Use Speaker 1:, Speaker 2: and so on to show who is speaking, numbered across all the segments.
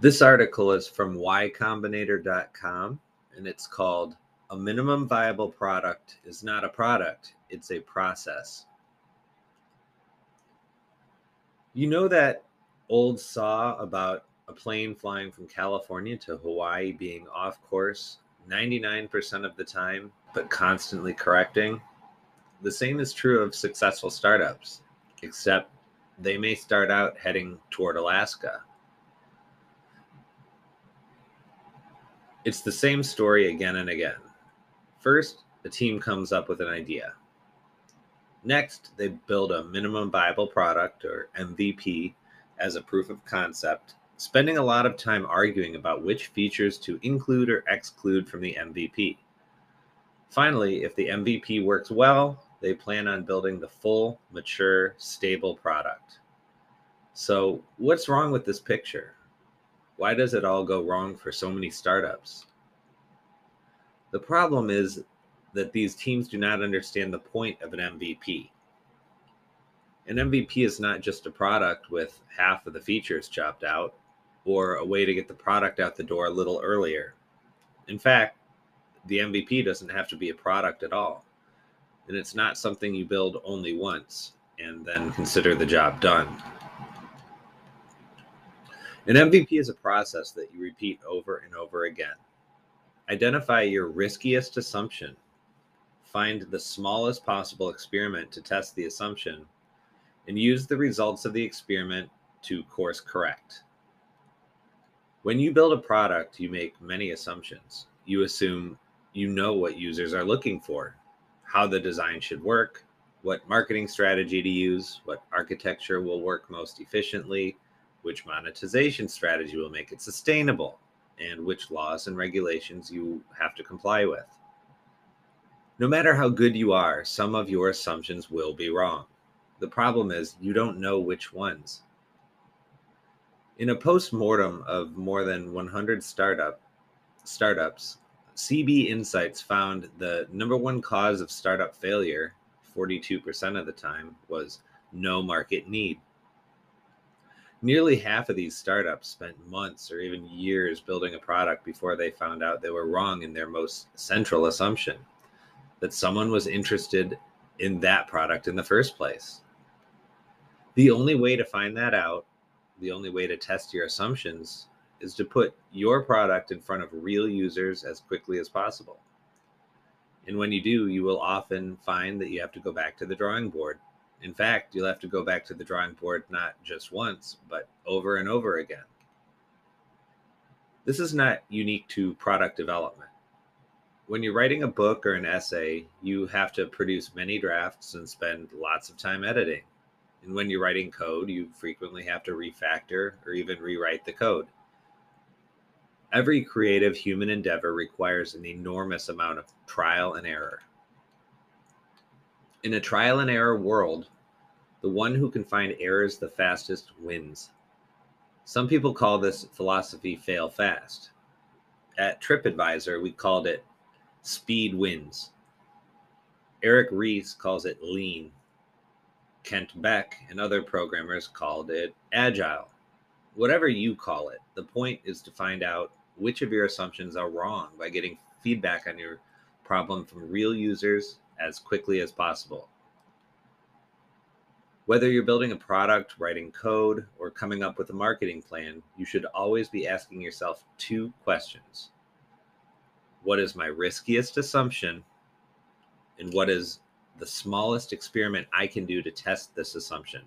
Speaker 1: This article is from ycombinator.com and it's called A Minimum Viable Product is Not a Product, It's a Process. You know that old saw about a plane flying from California to Hawaii being off course 99% of the time, but constantly correcting? The same is true of successful startups, except they may start out heading toward Alaska. It's the same story again and again. First, the team comes up with an idea. Next, they build a minimum viable product or MVP as a proof of concept, spending a lot of time arguing about which features to include or exclude from the MVP. Finally, if the MVP works well, they plan on building the full, mature, stable product. So, what's wrong with this picture? Why does it all go wrong for so many startups? The problem is that these teams do not understand the point of an MVP. An MVP is not just a product with half of the features chopped out or a way to get the product out the door a little earlier. In fact, the MVP doesn't have to be a product at all. And it's not something you build only once and then consider the job done. An MVP is a process that you repeat over and over again. Identify your riskiest assumption. Find the smallest possible experiment to test the assumption and use the results of the experiment to course correct. When you build a product, you make many assumptions. You assume you know what users are looking for, how the design should work, what marketing strategy to use, what architecture will work most efficiently, which monetization strategy will make it sustainable, and which laws and regulations you have to comply with. No matter how good you are, some of your assumptions will be wrong. The problem is you don't know which ones. In a post-mortem of more than 100 startup startups, CB Insights found the number one cause of startup failure, 42% of the time, was no market need. Nearly half of these startups spent months or even years building a product before they found out they were wrong in their most central assumption that someone was interested in that product in the first place. The only way to find that out, the only way to test your assumptions, is to put your product in front of real users as quickly as possible. And when you do, you will often find that you have to go back to the drawing board in fact, you'll have to go back to the drawing board not just once, but over and over again. This is not unique to product development. When you're writing a book or an essay, you have to produce many drafts and spend lots of time editing. And when you're writing code, you frequently have to refactor or even rewrite the code. Every creative human endeavor requires an enormous amount of trial and error. In a trial and error world, the one who can find errors the fastest wins. Some people call this philosophy fail fast. At TripAdvisor, we called it speed wins. Eric Ries calls it lean. Kent Beck and other programmers called it agile. Whatever you call it, the point is to find out which of your assumptions are wrong by getting feedback on your problem from real users as quickly as possible. Whether you're building a product, writing code, or coming up with a marketing plan, you should always be asking yourself two questions What is my riskiest assumption? And what is the smallest experiment I can do to test this assumption?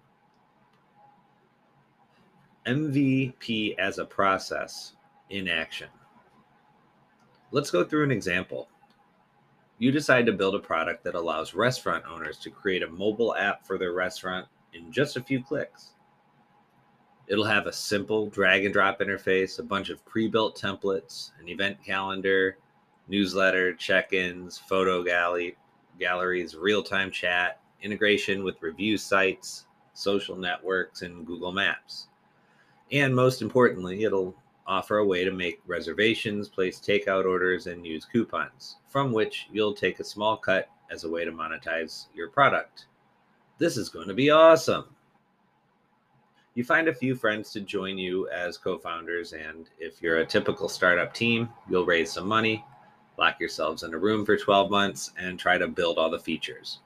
Speaker 1: MVP as a process in action. Let's go through an example you decide to build a product that allows restaurant owners to create a mobile app for their restaurant in just a few clicks. It'll have a simple drag and drop interface, a bunch of pre built templates, an event calendar, newsletter, check ins, photo gallery, galleries, real time chat, integration with review sites, social networks, and Google Maps. And most importantly, it'll offer a way to make reservations, place takeout orders, and use coupons, from which you'll take a small cut as a way to monetize your product. This is going to be awesome. You find a few friends to join you as co founders, and if you're a typical startup team, you'll raise some money, lock yourselves in a room for 12 months, and try to build all the features.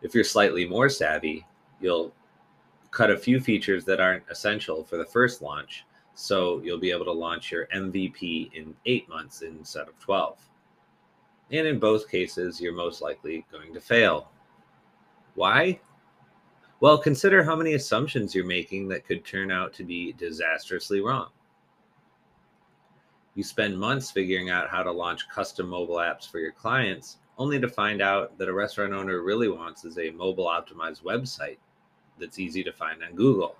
Speaker 1: If you're slightly more savvy, you'll cut a few features that aren't essential for the first launch, so you'll be able to launch your MVP in eight months instead of 12. And in both cases, you're most likely going to fail. Why? Well, consider how many assumptions you're making that could turn out to be disastrously wrong. You spend months figuring out how to launch custom mobile apps for your clients, only to find out that a restaurant owner really wants is a mobile optimized website that's easy to find on Google.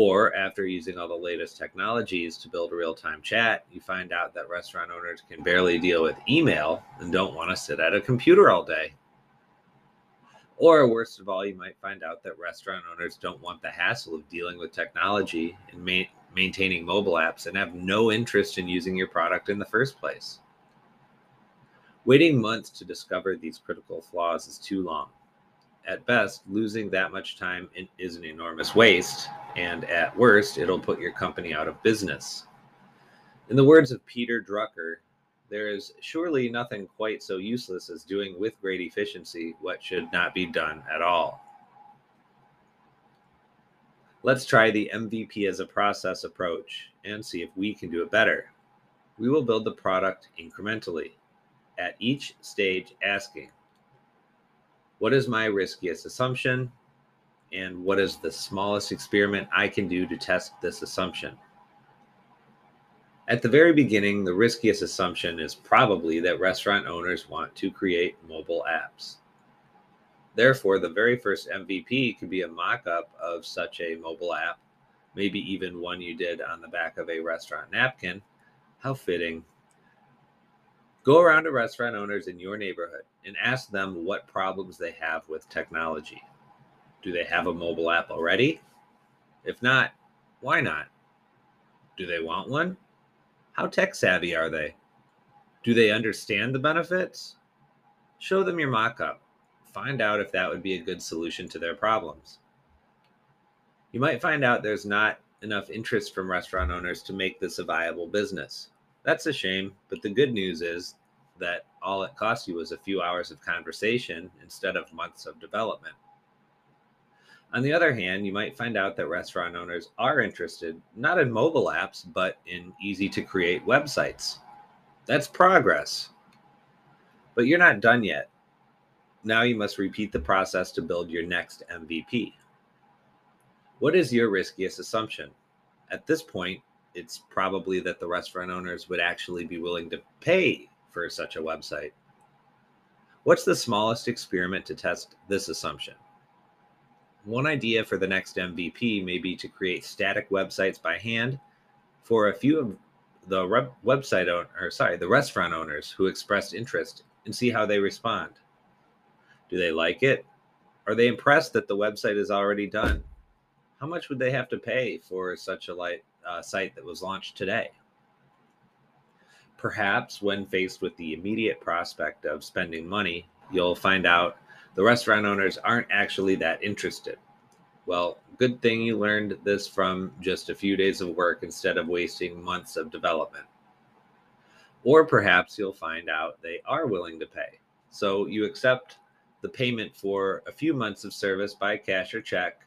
Speaker 1: Or after using all the latest technologies to build a real time chat, you find out that restaurant owners can barely deal with email and don't want to sit at a computer all day. Or worst of all, you might find out that restaurant owners don't want the hassle of dealing with technology and ma- maintaining mobile apps and have no interest in using your product in the first place. Waiting months to discover these critical flaws is too long. At best, losing that much time is an enormous waste, and at worst, it'll put your company out of business. In the words of Peter Drucker, there is surely nothing quite so useless as doing with great efficiency what should not be done at all. Let's try the MVP as a process approach and see if we can do it better. We will build the product incrementally, at each stage asking, What is my riskiest assumption? And what is the smallest experiment I can do to test this assumption? At the very beginning, the riskiest assumption is probably that restaurant owners want to create mobile apps. Therefore, the very first MVP could be a mock up of such a mobile app, maybe even one you did on the back of a restaurant napkin. How fitting. Go around to restaurant owners in your neighborhood and ask them what problems they have with technology. Do they have a mobile app already? If not, why not? Do they want one? How tech savvy are they? Do they understand the benefits? Show them your mock up. Find out if that would be a good solution to their problems. You might find out there's not enough interest from restaurant owners to make this a viable business. That's a shame, but the good news is that all it cost you was a few hours of conversation instead of months of development. On the other hand, you might find out that restaurant owners are interested not in mobile apps, but in easy to create websites. That's progress. But you're not done yet. Now you must repeat the process to build your next MVP. What is your riskiest assumption? At this point, it's probably that the restaurant owners would actually be willing to pay for such a website. What's the smallest experiment to test this assumption? One idea for the next MVP may be to create static websites by hand for a few of the re- website owner, or sorry, the restaurant owners who expressed interest and see how they respond. Do they like it? Are they impressed that the website is already done? How much would they have to pay for such a light, uh, site that was launched today? Perhaps when faced with the immediate prospect of spending money, you'll find out the restaurant owners aren't actually that interested. Well, good thing you learned this from just a few days of work instead of wasting months of development. Or perhaps you'll find out they are willing to pay. So you accept the payment for a few months of service by cash or check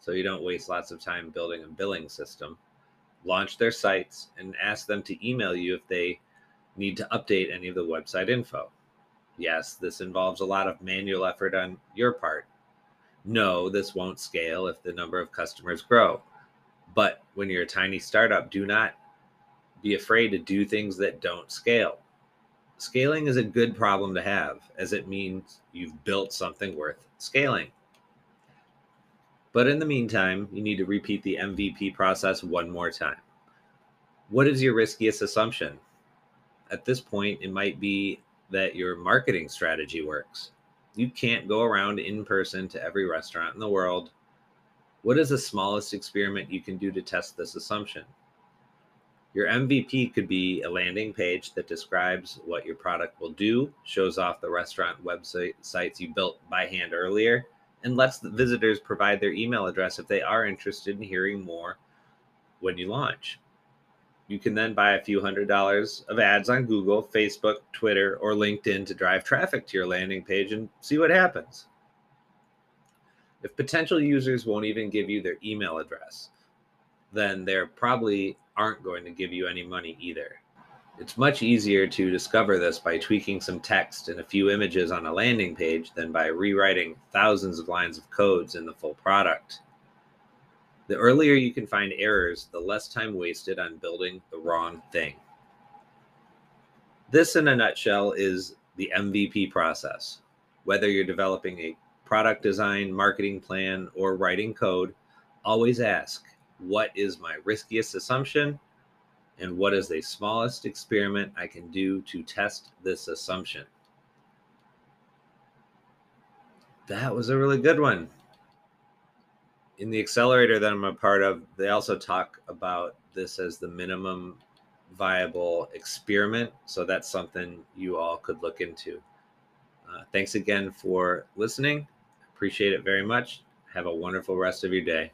Speaker 1: so you don't waste lots of time building a billing system. Launch their sites and ask them to email you if they need to update any of the website info. Yes, this involves a lot of manual effort on your part. No, this won't scale if the number of customers grow. But when you're a tiny startup, do not be afraid to do things that don't scale. Scaling is a good problem to have, as it means you've built something worth scaling. But in the meantime, you need to repeat the MVP process one more time. What is your riskiest assumption? At this point, it might be that your marketing strategy works. You can't go around in person to every restaurant in the world. What is the smallest experiment you can do to test this assumption? Your MVP could be a landing page that describes what your product will do, shows off the restaurant website sites you built by hand earlier, and lets the visitors provide their email address if they are interested in hearing more when you launch. You can then buy a few hundred dollars of ads on Google, Facebook, Twitter, or LinkedIn to drive traffic to your landing page and see what happens. If potential users won't even give you their email address, then they probably aren't going to give you any money either. It's much easier to discover this by tweaking some text and a few images on a landing page than by rewriting thousands of lines of codes in the full product. The earlier you can find errors, the less time wasted on building the wrong thing. This, in a nutshell, is the MVP process. Whether you're developing a product design, marketing plan, or writing code, always ask what is my riskiest assumption and what is the smallest experiment I can do to test this assumption. That was a really good one. In the accelerator that I'm a part of, they also talk about this as the minimum viable experiment. So that's something you all could look into. Uh, thanks again for listening. Appreciate it very much. Have a wonderful rest of your day.